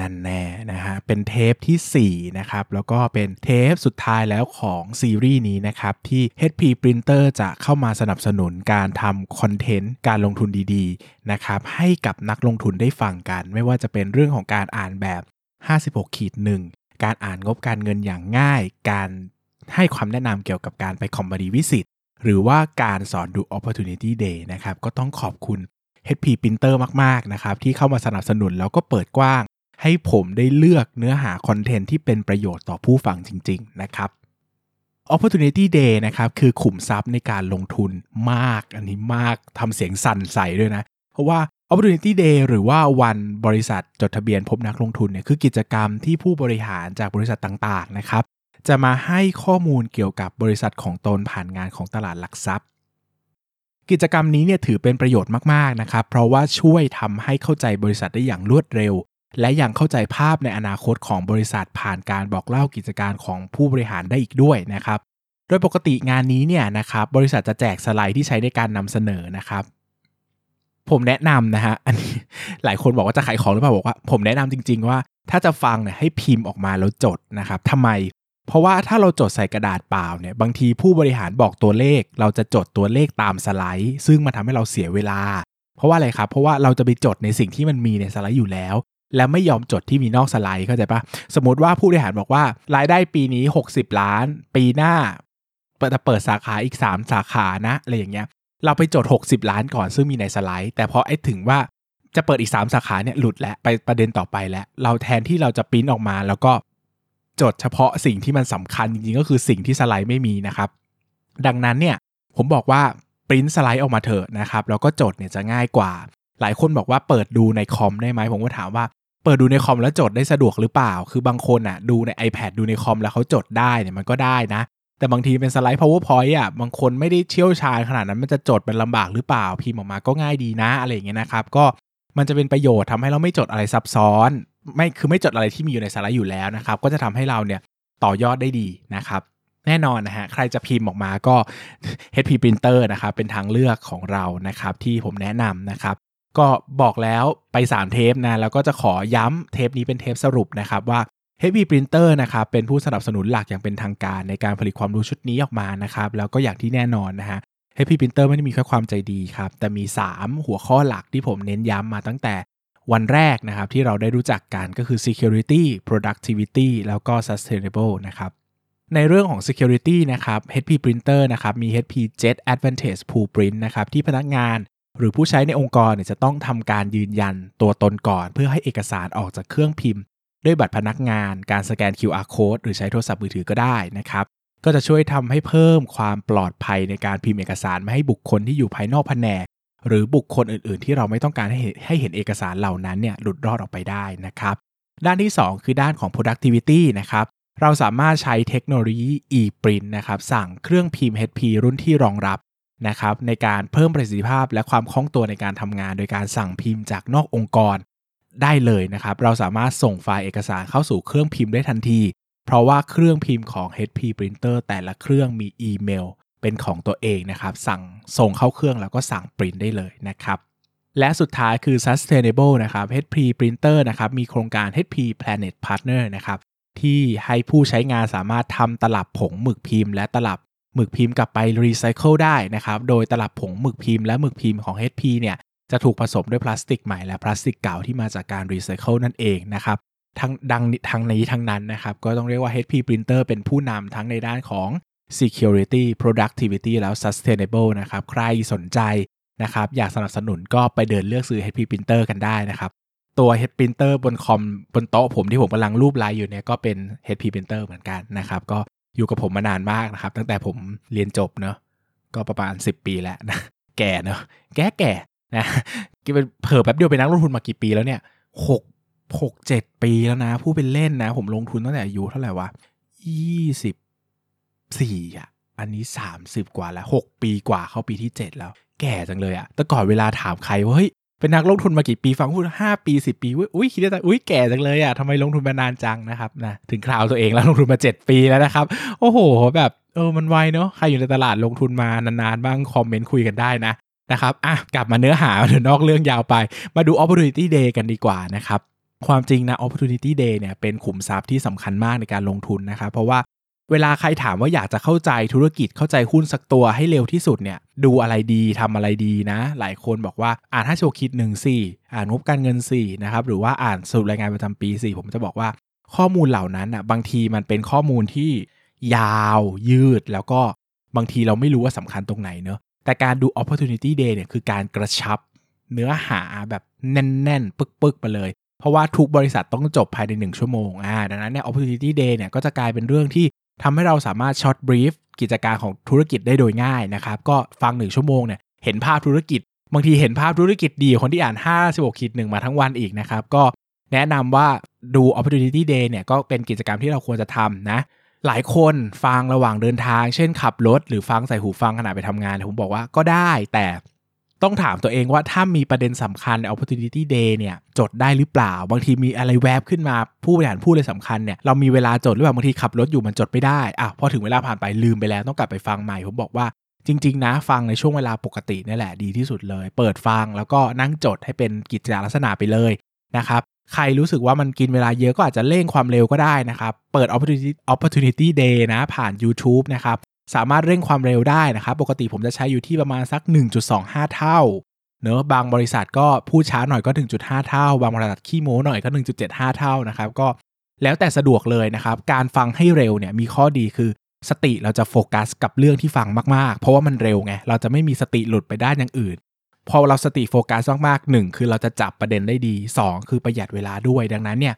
นั่นแน่นะฮะเป็นเทปที่ 4 นะครับ แล้วก็เป็นเทปสุดท้ายแล้วของซีรีส์นี้นะครับ ที่ HP Printer จะเข้ามาสนับสนุนการทำคอนเทนต์การลงทุนดีๆนะครับให้กับนักลงทุนได้ฟังกัน ไม่ว่าจะเป็นเรื่องของการอ่านแบบ 56ขีดหนึ่งการอ่านงบการเงินอย่างง่าย การให้ความแนะนำเกี่ยวกับการไปคอมบารีวิสิตหรือว่าการสอนดู Opportunity Day นะครับก็ต้องขอบคุณ HP Printer มาก ๆ นะครับ ที่เข้ามาสนับสนุนแล้วก็เปิดกว้าง ให้ผมได้เลือกเนื้อหาคอนเทนต์ที่เป็นประโยชน์ต่อผู้ฟังจริง ๆ นะครับ Opportunity Day นะครับคือขุมทรัพย์ในการลงทุนมาก อันนี้มากทำเสียงสั่นใส่ด้วยนะ เพราะว่า Opportunity Day หรือว่าวันบริษัทจดทะเบียนพบนักลงทุนเนี่ยคือกิจกรรมที่ผู้บริหารจากบริษัทต่างๆนะครับ จะมาให้ข้อมูลเกี่ยวกับบริษัทของตนผ่านงานของตลาดหลักทรัพย์ กิจกรรมนี้เนี่ยถือเป็นประโยชน์มากๆนะครับ เพราะว่าช่วยทำให้เข้าใจบริษัทได้อย่างรวดเร็ว และยังเข้าใจภาพในอนาคตของบริษัทผ่านการบอกเล่ากิจการของผู้บริหารได้อีกด้วยนะครับ โดยปกติงานนี้เนี่ยนะครับบริษัทจะแจกสไลด์ที่ใช้ในการนำเสนอนะครับ ผมแนะนำนะฮะอันนี้หลายคนบอกว่าจะขายของหรือเปล่าบอกว่า ผมแนะนำจริง ๆ ว่าถ้าจะฟังเนี่ยให้พิมพ์ออกมาแล้วจดนะครับทำไม เพราะว่าถ้าเราจดใส่กระดาษเปล่าเนี่ยบางทีผู้บริหารบอกตัวเลข เราจะจดตัวเลขตามสไลด์ ซึ่งมันทำให้เราเสียเวลา เพราะว่าอะไรครับเพราะว่าเราจะไปจดในสิ่งที่มันมีในสไลด์อยู่แล้ว แล้วไม่ยอมจดที่มีนอกสไลด์เข้าใจปะสมมติว่าผู้บริหารบอกว่ารายได้ปีนี้ 60 ล้าน ปีหน้าจะเปิดสาขาอีก 3 สาขานะอะไรอย่างเงี้ยเราไปจด 60 ล้านก่อนซึ่งมีในสไลด์ แต่พอไอ้ถึงว่าจะเปิดอีก 3 สาขาเนี่ยหลุดแล้วไปประเด็นต่อไปแล้ว เราแทนที่เราจะปริ้นออกมาแล้วก็จดเฉพาะสิ่งที่มันสำคัญจริงๆ ก็คือสิ่งที่สไลด์ไม่มีนะครับ ดังนั้นเนี่ยผมบอกว่าปริ้นสไลด์ออกมาเถอะนะครับแล้วก็จดเนี่ยจะง่ายกว่า หลายคนบอกว่าเปิดดูในคอมได้ไหมผมก็ถามว่าเปิดดูในคอมแล้วจดได้สะดวกหรือเปล่า คือบางคนอะดูใน iPad ดูในคอมแล้วเขาจดได้เนี่ยมันก็ได้นะ แต่บางทีเป็นสไลด์ powerpoint อะบางคนไม่ได้เชี่ยวชาญขนาดนั้นมันจะจดเป็นลำบากหรือเปล่า พิมพ์ออกมาก็ง่ายดีนะอะไรอย่างเงี้ยนะครับ ก็มันจะเป็นประโยชน์ทำให้เราไม่จดอะไรซับซ้อน ไม่คือไม่จดอะไรที่มีอยู่ในสไลด์อยู่แล้วนะครับ ก็จะทำให้เราเนี่ยต่อยอดได้ดีนะครับแน่นอนนะฮะ ใครจะพิมพ์ออกมาก็ HP Printer นะครับ เป็นทางเลือกของเรานะครับ ที่ผมแนะนำนะครับ ก็บอกแล้วไป 3 เทปนะ แล้วก็จะขอย้ำเทปนี้เป็นเทปสรุปนะครับว่า HP Printer นะครับเป็นผู้สนับสนุนหลักอย่างเป็นทางการในการผลิตความรู้ชุดนี้ออกมานะครับแล้วก็อย่างที่แน่นอนนะฮะ HP Printer ไม่ได้มีแค่ความใจดีครับ แต่มี 3 หัวข้อหลักที่ผมเน้นย้ำมาตั้งแต่วันแรกนะครับที่เราได้รู้จักกันก็คือ security productivity แล้วก็ sustainable นะครับในเรื่องของ security นะครับ HP Printer นะครับมี HP Jet Advantage Pool Print นะครับที่พนักงาน หรือผู้ใช้ในองค์กรเนี่ยจะต้องทำการยืนยันตัวตนก่อน เพื่อให้เอกสารออกจากเครื่องพิมพ์ ด้วยบัตรพนักงาน การสแกน QR code หรือใช้โทรศัพท์มือถือก็ได้นะครับก็จะช่วยทำให้เพิ่มความปลอดภัยในการพิมพ์เอกสารไม่ให้บุคคลที่อยู่ภายนอกแผนก หรือบุคคลอื่น ๆ ที่เราไม่ต้องการให้ให้เห็นเอกสารเหล่านั้นเนี่ยหลุดรอดออกไปได้นะครับด้านที่ 2 คือด้านของ productivity นะครับเราสามารถใช้เทคโนโลยี e-print นะครับสั่งเครื่องพิมพ์ HP รุ่นที่รองรับ นะครับในการเพิ่มประสิทธิภาพและความคล่องตัวในการทำงาน โดยการสั่งพิมพ์จากนอกองค์กรได้เลยนะครับ เราสามารถส่งไฟล์เอกสารเข้าสู่เครื่องพิมพ์ได้ทันที เพราะว่าเครื่องพิมพ์ของ HP Printer แต่ละเครื่องมีอีเมล เป็นของตัวเองนะครับ สั่งส่งเข้าเครื่องแล้วก็สั่งปริ้นได้เลยนะครับและสุดท้ายคือ sustainable นะครับ HP Printer นะครับ มีโครงการ HP Planet Partner นะครับ ที่ให้ผู้ใช้งานสามารถนำตลับผงหมึกพิมพ์ และตลับ หมึกพิมพ์กลับไปรีไซเคิลได้นะครับโดยตลับผงหมึกพิมพ์และหมึกพิมพ์ของ HP เนี่ยจะถูกผสมด้วยพลาสติกใหม่และพลาสติกเก่าที่มาจากการรีไซเคิลนั่นเองนะครับทั้งดังทั้งนี้ทั้งนั้นนะครับก็ต้องเรียกว่า HP Printer เป็นผู้นำทั้งในด้านของ security productivity แล้ว sustainable นะครับใครสนใจนะครับอยากสนับสนุนก็ไปเดินเลือกซื้อ HP Printer กันได้นะครับตัว HP Printer บนคอมบนโต๊ะผมที่ผมกำลังรูปลน์อยู่เนี่ยก็เป็น HP Printer เหมือนกันนะครับก็ อยู่กับผมมานานมากนะครับ ตั้งแต่ผมเรียนจบเนาะก็ประมาณ 10 ปีแล้วนะแก่เนาะแก่แก่นะกินเผอแป๊บเดียวไปนักลงทุนมากี่ปีแล้วเนี่ยหกหกเจ็ดปีแล้วนะ ผู้เป็นเล่นนะ ผมลงทุนตั้งแต่อายุเท่าไหร่วะยี่สิบสี่อะ อันนี้สามสิบกว่าแล้วหกปีกว่าเข้าปีที่เจ็ดแล้ว แก่จังเลยอะแต่ก่อนเวลาถามใครว่าเฮ้ย เป็นนักลงทุนมากี่ปีฟังพูดห้าปีสิบปีอุ้ยคิดได้อุ้ยแก่จังเลยอะทำไมลงทุนมานานจังนะครับนะถึงคราวตัวเองแล้วลงทุนมา7ปีแล้วนะครับ โอ้โห แบบเออมันไวเนาะใครอยู่ในตลาดลงทุนมานานๆบ้างคอมเมนต์คุยกันได้นะนะครับอะกลับมาเนื้อหาเดี๋ยวนอกเรื่องยาวไป มาดู opportunity day กันดีกว่านะครับความจริงนะ opportunity day เนี่ยเป็นขุมทรัพย์ที่สำคัญมากในการลงทุนนะครับเพราะว่า เวลาใครถามว่าอยากจะเข้าใจธุรกิจเข้าใจหุ้นสักตัวให้เร็วที่สุดเนี่ย ดูอะไรดีทำอะไรดีนะ หลายคนบอกว่าอ่านห้าโชคิดหนึ่งสี่อ่านงบการเงินสี่นะครับหรือว่าอ่านสรุปรายงานประจำปีสี่ผมจะบอกว่าข้อมูลเหล่านั้นอะบางทีมันเป็นข้อมูลที่ยาวยืดแล้วก็บางทีเราไม่รู้ว่าสำคัญตรงไหนเนอะแต่การดู opportunity day เนี่ยคือการกระชับเนื้อหาแบบแน่นๆ ปึกๆไปเลยเพราะว่าทุกบริษัทต้องจบภายใน 1 ชั่วโมงอ่าดังนั้นเนี่ย opportunity day เนี่ยก็จะกลายเป็นเรื่องที่ ทำให้เราสามารถช็อตบรีฟกิจการของธุรกิจได้โดยง่ายนะครับ ก็ฟัง 1 ชั่วโมงเนี่ยเห็นภาพธุรกิจ บางทีเห็นภาพธุรกิจดีคนที่อ่าน 56ขีดหนึ่งมาทั้งวันอีกนะครับ ก็แนะนำว่าดู opportunity day เนี่ยก็เป็นกิจกรรมที่เราควรจะทำนะหลายคนฟังระหว่างเดินทาง เช่นขับรถ หรือฟังใส่หูฟังขณะไปทำงาน ผมบอกว่าก็ได้แต่ ต้องถามตัวเองว่าถ้ามีประเด็นสำคัญใน opportunity day เนี่ยจดได้หรือเปล่า บางทีมีอะไรแวบขึ้นมาผู้บริหารพูดเลยสำคัญเนี่ยเรามีเวลาจดหรือเปล่าบางทีขับรถอยู่มันจดไม่ได้อะพอถึงเวลาผ่านไปลืมไปแล้วต้องกลับไปฟังใหม่ผมบอกว่าจริง ๆ นะ ฟังในช่วงเวลาปกตินี่แหละดีที่สุดเลย เปิดฟังแล้วก็นั่งจดให้เป็นกิจลักษณะไปเลยนะครับใครรู้สึกว่ามันกินเวลาเยอะก็อาจจะเร่งความเร็วก็ได้นะครับ เปิด opportunity opportunity day นะ ผ่าน YouTube นะครับ สามารถเร่งความเร็วได้นะครับ ปกติผมจะใช้อยู่ที่ประมาณสัก 1.25 เท่าเนอะบางบริษัทก็พูดช้าหน่อยก็ 1.5 เท่า บางบริษัทขี้โม้หน่อยก็ 1.75 เท่านะครับก็แล้วแต่สะดวกเลยนะครับ การฟังให้เร็วเนี่ยมีข้อดีคือสติเราจะโฟกัสกับเรื่องที่ฟังมากๆ เพราะว่ามันเร็วไง เราจะไม่มีสติหลุดไปด้านอย่างอื่น พอเราสติโฟกัสมากๆหนึ่งคือเราจะจับประเด็นได้ดี 2 คือประหยัดเวลาด้วย ดังนั้นเนี่ย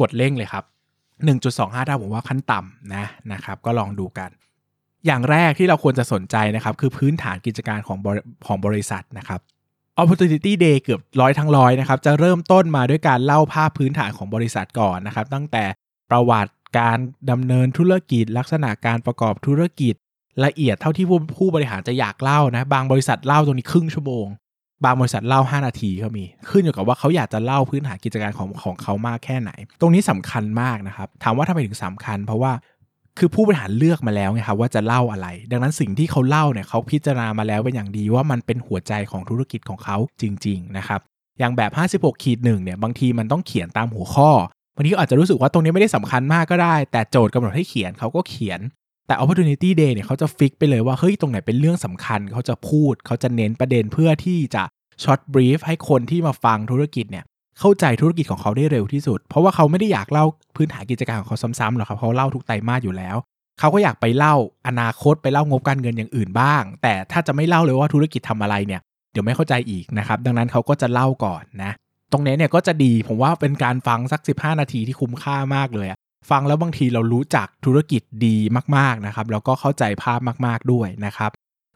กดเร่งเลยครับ 1.25เท่าผมว่าขั้นต่ำนะนะครับ ก็ลองดูกัน อย่างแรกที่เราควรจะสนใจนะครับ คือพื้นฐานกิจการของของบริษัทนะครับ Opportunity Day เกือบร้อยทั้งร้อยนะครับ จะเริ่มต้นมาด้วยการเล่าภาพพื้นฐานของบริษัทก่อนนะครับ ตั้งแต่ประวัติการดำเนินธุรกิจ ลักษณะการประกอบธุรกิจ ละเอียดเท่าที่ผู้ผู้บริหารจะอยากเล่านะ บางบริษัทเล่าตรงนี้ครึ่งชั่วโมง บางบริษัทเล่า 5 นาทีก็มี ขึ้นอยู่กับว่าเขาอยากจะเล่าพื้นฐานกิจการของของเขามากแค่ไหน ตรงนี้สำคัญมากนะครับ ถามว่าทำไมถึงสำคัญ เพราะว่า คือผู้บริหารเลือกมาแล้วไงครับว่าจะเล่าอะไร ดังนั้นสิ่งที่เขาเล่าเนี่ยเขาพิจารณามาแล้วเป็นอย่างดีว่ามันเป็นหัวใจของธุรกิจของเขาจริง ๆ นะครับอย่างแบบ 56ขีดหนึ่งเนี่ยบางทีมันต้องเขียนตามหัวข้อบางทีอาจจะรู้สึกว่าตรงนี้ไม่ได้สำคัญมากก็ได้ แต่โจทย์กำหนดให้เขียนเขาก็เขียน แต่ opportunity day เนี่ยเขาจะฟิกไปเลยว่าเฮ้ยตรงไหนเป็นเรื่องสำคัญ เขาจะพูด เขาจะเน้นประเด็นเพื่อที่จะช็อตบรีฟให้คนที่มาฟังธุรกิจเนี่ย เข้าใจธุรกิจของเขาได้เร็วที่สุด เพราะว่าเขาไม่ได้อยากเล่าพื้นฐานกิจการของเขาซ้ำๆหรอกครับเขาเล่าทุกไตรมาสอยู่แล้ว เขาก็อยากไปเล่าอนาคตไปเล่างบการเงินอย่างอื่นบ้าง แต่ถ้าจะไม่เล่าเลยว่าธุรกิจทำอะไรเนี่ยเดี๋ยวไม่เข้าใจอีกนะครับดังนั้นเขาก็จะเล่าก่อนนะตรงนี้เนี่ยก็จะดีผมว่าเป็นการฟังสัก 15 นาทีที่คุ้มค่ามากเลยฟังแล้วบางทีเรารู้จักธุรกิจดีมากๆนะครับแล้วก็เข้าใจภาพมากๆด้วยนะครับ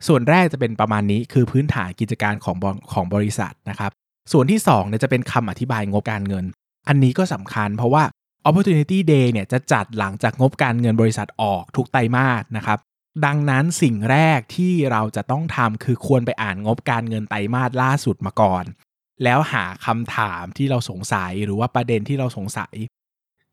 ส่วนแรกจะเป็นประมาณนี้คือพื้นฐานกิจการของของบริษัทนะครับ ส่วนที่2เนี่ยจะเป็นคำอธิบายงบการเงิน อันนี้ก็สำคัญเพราะว่า Opportunity Day เนี่ยจะจัดหลังจากงบการเงินบริษัทออกทุกไตรมาสนะครับดังนั้นสิ่งแรกที่เราจะต้องทำคือควรไปอ่านงบการเงินไตรมาสล่าสุดมาก่อน แล้วหาคำถามที่เราสงสัยหรือว่าประเด็นที่เราสงสัย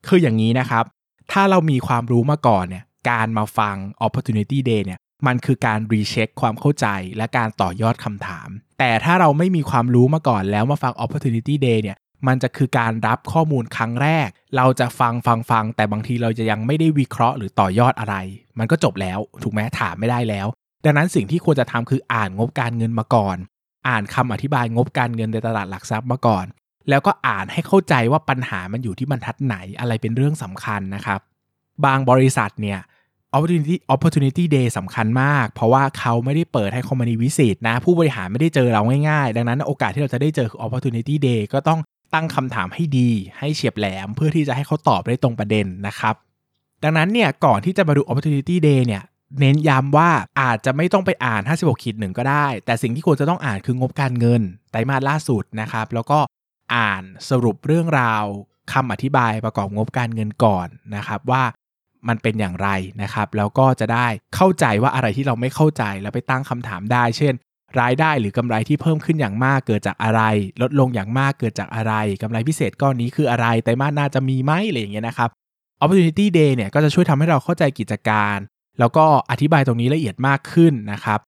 คืออย่างนี้นะครับ ถ้าเรามีความรู้มาก่อนเนี่ยการมาฟัง Opportunity Day เนี่ย มันคือการรีเช็คความเข้าใจและการต่อยอดคำถาม แต่ถ้าเราไม่มีความรู้มาก่อนแล้วมาฟัง Opportunity Day เนี่ยมันจะคือการรับข้อมูลครั้งแรก เราจะฟังฟังฟัง แต่บางทีเราจะยังไม่ได้วิเคราะห์หรือต่อยอดอะไร มันก็จบแล้ว ถูกไหมถามไม่ได้แล้ว ดังนั้นสิ่งที่ควรจะทำคืออ่านงบการเงินมาก่อน อ่านคำอธิบายงบการเงินในตลาดหลักทรัพย์มาก่อน แล้วก็อ่านให้เข้าใจว่าปัญหามันอยู่ที่บรรทัดไหนอะไรเป็นเรื่องสำคัญนะครับ บางบริษัทเนี่ย opportunity opportunity day สำคัญมาก เพราะว่าเขาไม่ได้เปิดให้คอมมานีวิสิตนะ ผู้บริหารไม่ได้เจอเราง่ายๆ ดังนั้นโอกาสที่เราจะได้เจอคือ opportunity day ก็ต้องตั้งคำถามให้ดีให้เฉียบแหลม เพื่อที่จะให้เขาตอบได้ตรงประเด็นนะครับ ดังนั้นเนี่ยก่อนที่จะมาดู opportunity day เนี่ยเน้นย้ำว่าอาจจะไม่ต้องไปอ่าน 56ขีดหนึ่งก็ได้ แต่สิ่งที่ควรจะต้องอ่านคืองบการเงินไตรมาสล่าสุดนะครับ แล้วก็อ่านสรุปเรื่องราวคำอธิบายประกอบงบการเงินก่อนนะครับว่า มันเป็นอย่างไรนะครับ แล้วก็จะได้เข้าใจว่าอะไรที่เราไม่เข้าใจแล้วไปตั้งคำถามได้ เช่น รายได้หรือกำไรที่เพิ่มขึ้นอย่างมากเกิดจากอะไร ลดลงอย่างมากเกิดจากอะไรกำไรพิเศษก้อนนี้คืออะไรไตรมาสหน้าจะมีไหมอะไรอย่างเงี้ยนะครับ opportunity day เนี่ยก็จะช่วยทำให้เราเข้าใจกิจการ แล้วก็อธิบายตรงนี้ละเอียดมากขึ้นนะครับ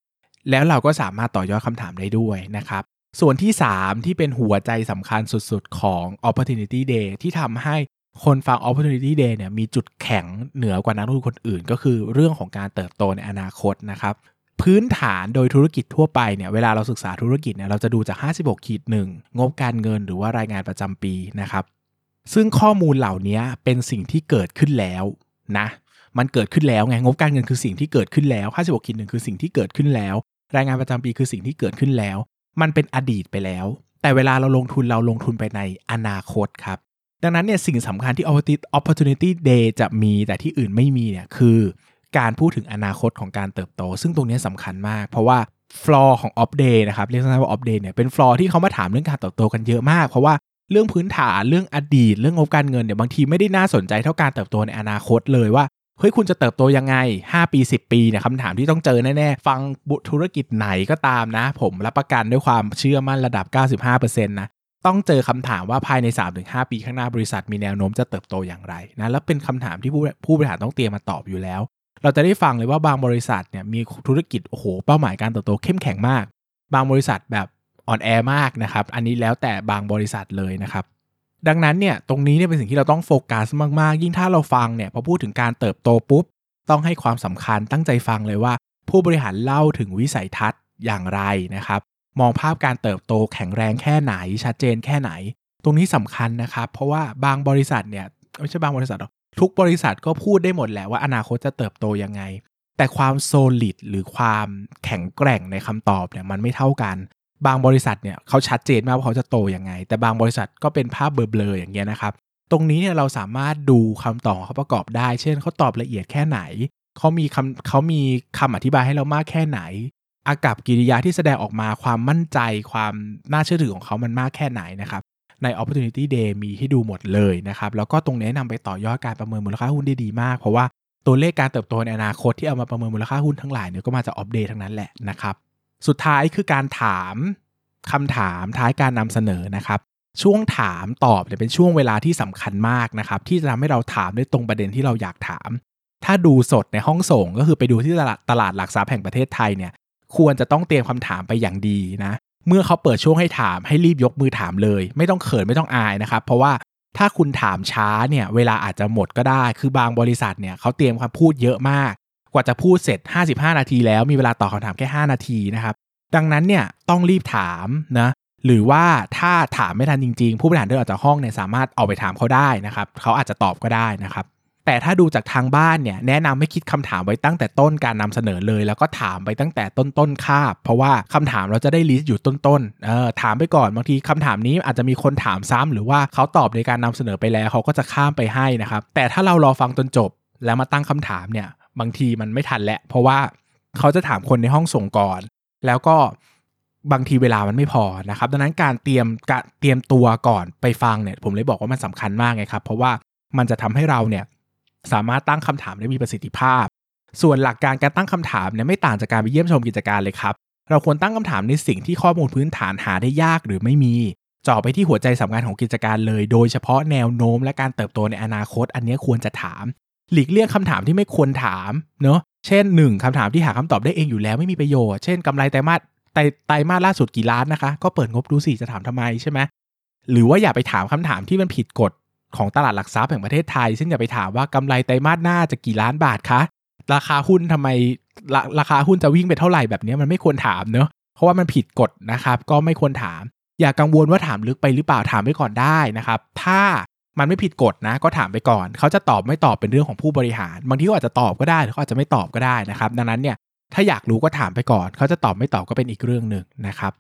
แล้วเราก็สามารถต่อยอดคำถามได้ด้วยนะครับส่วนที่ 3 ที่เป็นหัวใจสำคัญสุดๆ ของ opportunity day ที่ทำให้ คนฟัง opportunity day เนี่ยมีจุดแข็งเหนือกว่านักลงทุนคนอื่น ก็คือเรื่องของการเติบโตในอนาคตนะครับพื้นฐานโดยธุรกิจทั่วไปเนี่ยเวลาเราศึกษาธุรกิจเนี่ยเราจะดูจาก 56ขีดหนึ่งงบการเงินหรือว่ารายงานประจำปีนะครับ ซึ่งข้อมูลเหล่านี้เป็นสิ่งที่เกิดขึ้นแล้วนะมันเกิดขึ้นแล้วไงงบการเงินคือสิ่งที่เกิดขึ้นแล้ว 56ขีดหนึ่งคือสิ่งที่เกิดขึ้นแล้ว รายงานประจำปีคือสิ่งที่เกิดขึ้นแล้ว มันเป็นอดีตไปแล้ว แต่เวลาเราลงทุนเราลงทุนไปในอนาคตครับ ดังนั้นเนี่ยสิ่งสำคัญที่ opportunity day จะมีแต่ที่อื่นไม่มีเนี่ยคือ การพูดถึงอนาคตของการเติบโต ซึ่งตรงนี้สำคัญมาก เพราะว่าฟลอร์ของ opp day นะครับเรียกสั้นๆว่า off day เนี่ยเป็นฟลอร์ที่เขามาถามเรื่องการเติบโตกันเยอะมาก เพราะว่าเรื่องพื้นฐานเรื่องอดีต เรื่องงบการเงินเนี่ยบางทีไม่ได้น่าสนใจเท่าการเติบโตในอนาคตเลยว่าเฮ้ยคุณจะเติบโตยังไง 5 ปี 10 ปีเนี่ยคำถามที่ต้องเจอแน่ๆ ฟังบุธุรกิจไหนก็ตามนะ ผมรับประกันด้วยความเชื่อมั่นระดับ 95%นะ ต้องเจอคำถามว่าภายใน 3-5 ปีข้างหน้าบริษัทมีแนวโน้มจะเติบโตอย่างไรนะแล้วเป็นคำถามที่ผู้ผู้บริหารต้องเตรียมมาตอบอยู่แล้ว เราจะได้ฟังเลยว่าบางบริษัทเนี่ยมีธุรกิจโอ้โหเป้าหมายการเติบโตเข้มแข็งมาก บางบริษัทแบบอ่อนแอมากนะครับอันนี้แล้วแต่บางบริษัทเลยนะครับดังนั้นเนี่ยตรงนี้เนี่ยเป็นสิ่งที่เราต้องโฟกัสมากๆ ยิ่งถ้าเราฟังเนี่ยพอพูดถึงการเติบโตปุ๊บ ต้องให้ความสำคัญตั้งใจฟังเลยว่า ผู้บริหารเล่าถึงวิสัยทัศน์อย่างไรนะครับ มองภาพการเติบโตแข็งแรงแค่ไหน ชัดเจนแค่ไหน ตรงนี้สำคัญนะครับ เพราะว่าบางบริษัทเนี่ยไม่ใช่บางบริษัทหรอกทุกบริษัทก็พูดได้หมดแหละว่าอนาคตจะเติบโตยังไง แต่ความโซลิดหรือความแข็งแกร่งในคำตอบเนี่ยมันไม่เท่ากัน บางบริษัทเนี่ยเขาชัดเจนมากว่าเขาจะโตยังไง แต่บางบริษัทก็เป็นภาพเบลอๆอย่างเงี้ยนะครับตรงนี้เนี่ยเราสามารถดูคำตอบเขาประกอบได้ เช่นเขาตอบละเอียดแค่ไหน เขามีคำเขามีคำอธิบายให้เรามากแค่ไหน อากับกิริยาที่แสดงออกมาความมั่นใจความน่าเชื่อถือของเขามันมากแค่ไหนนะครับใน opportunity day มีให้ดูหมดเลยนะครับแล้วก็ตรงนี้นำไปต่อยอดการประเมินมูลค่าหุ้นได้ดีมาก เพราะว่าตัวเลขการเติบโตในอนาคตที่เอามาประเมินมูลค่าหุ้นทั้งหลายเนี่ยก็มาจาก up date ทั้งนั้นแหละนะครับสุดท้ายคือการถามคำถามท้ายการนำเสนอนะครับช่วงถามตอบเนี่ยเป็นช่วงเวลาที่สำคัญมากนะครับที่จะทำให้เราถามได้ตรงประเด็นที่เราอยากถาม ถ้าดูสดในห้องส่งก็คือไปดูที่ตลาดตลาดหลักทรัพย์แห่งประเทศไทยเนี่ย ควรจะต้องเตรียมคำถามไปอย่างดีนะ เมื่อเขาเปิดช่วงให้ถามให้รีบยกมือถามเลย ไม่ต้องเขินไม่ต้องอายนะครับ เพราะว่าถ้าคุณถามช้าเนี่ยเวลาอาจจะหมดก็ได้ คือบางบริษัทเนี่ยเขาเตรียมคำพูดเยอะมาก กว่าจะพูดเสร็จ 55 นาทีแล้วมีเวลาตอบคำถามแค่ 5 นาทีนะครับ ดังนั้นเนี่ยต้องรีบถามนะหรือว่าถ้าถามไม่ทันจริงๆ ผู้บริหารเดินออกจากห้องเนี่ยสามารถเอาไปถามเขาได้นะครับเขาอาจจะตอบก็ได้นะครับ แต่ถ้าดูจากทางบ้านเนี่ยแนะนำให้คิดคำถามไว้ตั้งแต่ต้นการนำเสนอเลย แล้วก็ถามไปตั้งแต่ต้นต้นคาบ เพราะว่าคำถามเราจะได้ลิสต์อยู่ต้นๆเออถามไปก่อนบางทีคำถามนี้อาจจะมีคนถามซ้ำหรือว่าเขาตอบในการนำเสนอไปแล้วเขาก็จะข้ามไปให้นะครับแต่ถ้าเรารอฟังจนจบ แล้วมาตั้งคำถามเนี่ยบางทีมันไม่ทันแหล้วเพราะว่าเขาจะถามคนในห้องส่งก่อน แล้วก็บางทีเวลามันไม่พอนะครับดังนั้นการเตรียมการเตรียมตัวก่อนไปฟังเนี่ยผมเลยบอกว่ามันสำคัญมากไงครับเพราะว่ามันจะทำให้เราเนี่ย สามารถตั้งคำถามได้มีประสิทธิภาพ ส่วนหลักการการตั้งคำถามเนี่ยไม่ต่างจากการไปเยี่ยมชมกิจการเลยครับ เราควรตั้งคำถามในสิ่งที่ข้อมูลพื้นฐานหาได้ยากหรือไม่มีจ่อไปที่หัวใจสำคัญของกิจการเลย โดยเฉพาะแนวโน้มและการเติบโตในอนาคต อันนี้ควรจะถาม หลีกเลี่ยงคำถามที่ไม่ควรถามเนาะเช่น 1คำถามที่หาคำตอบได้เองอยู่แล้วไม่มีประโยชน์ เช่นกำไรไตรมาสไตรมาสล่าสุดกี่ล้านนะคะ ก็เปิดงบดูสิจะถามทำไมใช่ไหมหรือว่าอย่าไปถามคำถามที่มันผิดกฎ ของตลาดหลักทรัพย์แห่งประเทศไทย ซึ่งอย่าไปถามว่ากำไรไตรมาสหน้าจะกี่ล้านบาทคะ ราคาหุ้นทำไมราราคาหุ้นจะวิ่งไปเท่าไหร่แบบนี้มันไม่ควรถามเนอะเพราะว่ามันผิดกฎนะครับ ก็ไม่ควรถาม อย่ากังวลว่าถามลึกไปหรือเปล่าถามไปก่อนได้นะครับ ถ้ามันไม่ผิดกฎนะก็ถามไปก่อน เขาจะตอบไม่ตอบเป็นเรื่องของผู้บริหาร บางทีเขาอาจจะตอบก็ได้หรือเขาอาจจะไม่ตอบก็ได้นะครับ ดังนั้นเนี่ยถ้าอยากรู้ก็ถามไปก่อน เขาจะตอบไม่ตอบก็เป็นอีกเรื่องหนึ่งนะครับ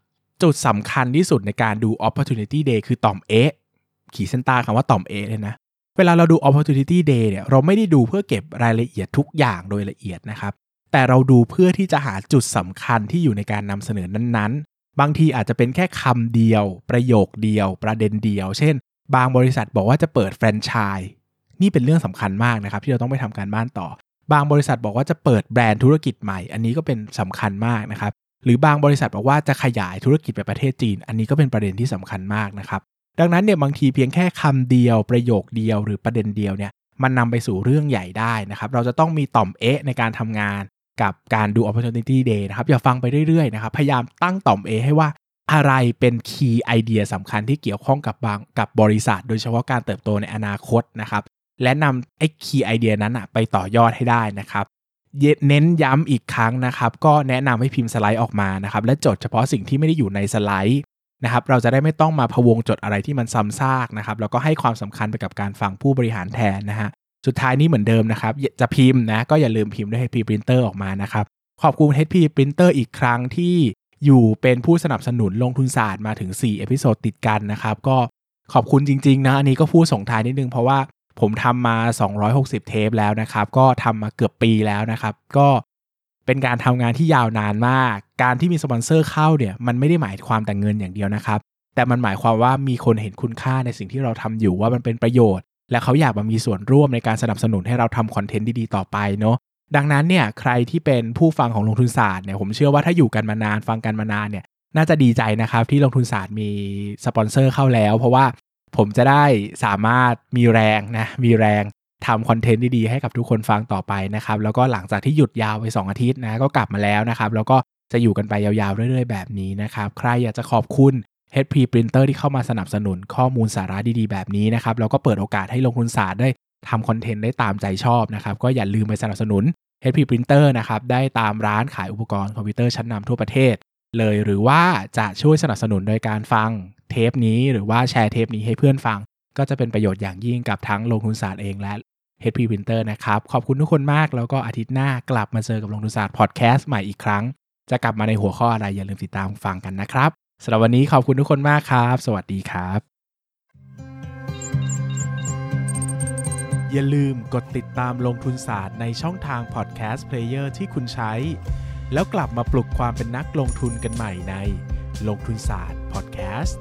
จุดสำคัญที่สุดในการดู opportunity day คือตอมเอะ ขีดเส้นใต้คำว่าต่อมเอเลยนะเวลาเราดู opportunity day เนี่ยเราไม่ได้ดูเพื่อเก็บรายละเอียดทุกอย่างโดยละเอียดนะครับแต่เราดูเพื่อที่จะหาจุดสำคัญที่อยู่ในการนำเสนอนั้นๆ บางทีอาจจะเป็นแค่คำเดียว ประโยคเดียว ประเด็นเดียว เช่น บางบริษัทบอกว่าจะเปิดแฟรนไชส์นี่เป็นเรื่องสำคัญมากนะครับ ที่เราต้องไปทำการบ้านต่อ บางบริษัทบอกว่าจะเปิดแบรนด์ธุรกิจใหม่ อันนี้ก็เป็นสำคัญมากนะครับ หรือบางบริษัทบอกว่าจะขยายธุรกิจไปประเทศจีน อันนี้ก็เป็นประเด็นที่สำคัญมากนะครับ ดังนั้นเนี่ยบางทีเพียงแค่คำเดียวประโยคเดียวหรือประเด็นเดียวเนี่ยมันนำไปสู่เรื่องใหญ่ได้นะครับ เราจะต้องมีต่อมเอะในการทำงานกับการดู opportunity day นะครับ อย่าฟังไปเรื่อยๆนะครับ พยายามตั้งต่อมเอะให้ว่าอะไรเป็น key idea สำคัญที่เกี่ยวข้องกับบางกับบริษัท โดยเฉพาะการเติบโตในอนาคตนะครับ และนำไอ้ key idea นั้นไปต่อยอดให้ได้นะครับ เน้นย้ำอีกครั้งนะครับ ก็แนะนำให้พิมพ์สไลด์ออกมานะครับ และจดเฉพาะสิ่งที่ไม่ได้อยู่ในสไลด์ นะครับเราจะได้ไม่ต้องมาพะวงจดอะไรที่มันซ้ำซากนะครับแล้วก็ให้ความสำคัญไปกับการฟังผู้บริหารแทนนะฮะสุดท้ายนี้เหมือนเดิมนะครับจะพิมพ์นะก็อย่าลืมพิมพ์ด้วย HP Printer ออกมานะครับขอบคุณ HP Printer อีกครั้งที่อยู่เป็นผู้สนับสนุนลงทุนศาสตร์มาถึง 4 episode ติดกันนะครับ ก็ขอบคุณจริง ๆ นะ อันนี้ก็พูดส่งท้ายนิดนึง เพราะว่าผมทำมา 260 เทปแล้วนะครับ ก็ทำมาเกือบปีแล้วนะครับ ก็ เป็นการทำงานที่ยาวนานมาก การที่มีสปอนเซอร์เข้าเนี่ยมันไม่ได้หมายความแต่เงินอย่างเดียวนะครับ แต่มันหมายความว่ามีคนเห็นคุณค่าในสิ่งที่เราทำอยู่ว่ามันเป็นประโยชน์ และเขาอยากมามีส่วนร่วมในการสนับสนุนให้เราทำคอนเทนต์ดีๆต่อไปเนาะดังนั้นเนี่ยใครที่เป็นผู้ฟังของลงทุนศาสตร์เนี่ยผมเชื่อว่าถ้าอยู่กันมานานฟังกันมานานเนี่ยน่าจะดีใจนะครับที่ลงทุนศาสตร์มีสปอนเซอร์เข้าแล้ว เพราะว่าผมจะได้สามารถมีแรงนะมีแรง ทำคอนเทนต์ดีๆให้กับทุกคนฟังต่อไปนะครับ แล้วก็หลังจากที่หยุดยาวไป 2 อาทิตย์นะก็กลับมาแล้วนะครับ แล้วก็จะอยู่กันไปยาวๆ เรื่อยๆ แบบนี้นะครับ ใครอยากจะขอบคุณ HP Printer ที่เข้ามาสนับสนุนข้อมูลสาระดีๆ แบบนี้นะครับ แล้วก็เปิดโอกาสให้ลงทุนศาสตร์ได้ทำคอนเทนต์ได้ตามใจชอบนะครับ ก็อย่าลืมไปสนับสนุน HP Printer นะครับ ได้ตามร้านขายอุปกรณ์คอมพิวเตอร์ชั้นนำทั่วประเทศ เลยหรือว่าจะช่วยสนับสนุนโดยการฟังเทปนี้ หรือว่าแชร์เทปนี้ให้เพื่อนฟัง ก็จะเป็นประโยชน์อย่างยิ่งกับทั้งลงทุนศาสตร์เองและ HP Printer นะครับ ขอบคุณทุกคนมากแล้วก็อาทิตย์หน้ากลับมาเจอกับลงทุนศาสตร์พอดแคสต์ใหม่อีกครั้ง จะกลับมาในหัวข้ออะไรอย่าลืมติดตามฟังกันนะครับสำหรับวันนี้ขอบคุณทุกคนมากครับ สวัสดีครับ อย่าลืมกดติดตามลงทุนศาสตร์ในช่องทาง podcast player ที่คุณใช้ แล้วกลับมาปลุกความเป็นนักลงทุนกันใหม่ในลงทุนศาสตร์พอดแคสต์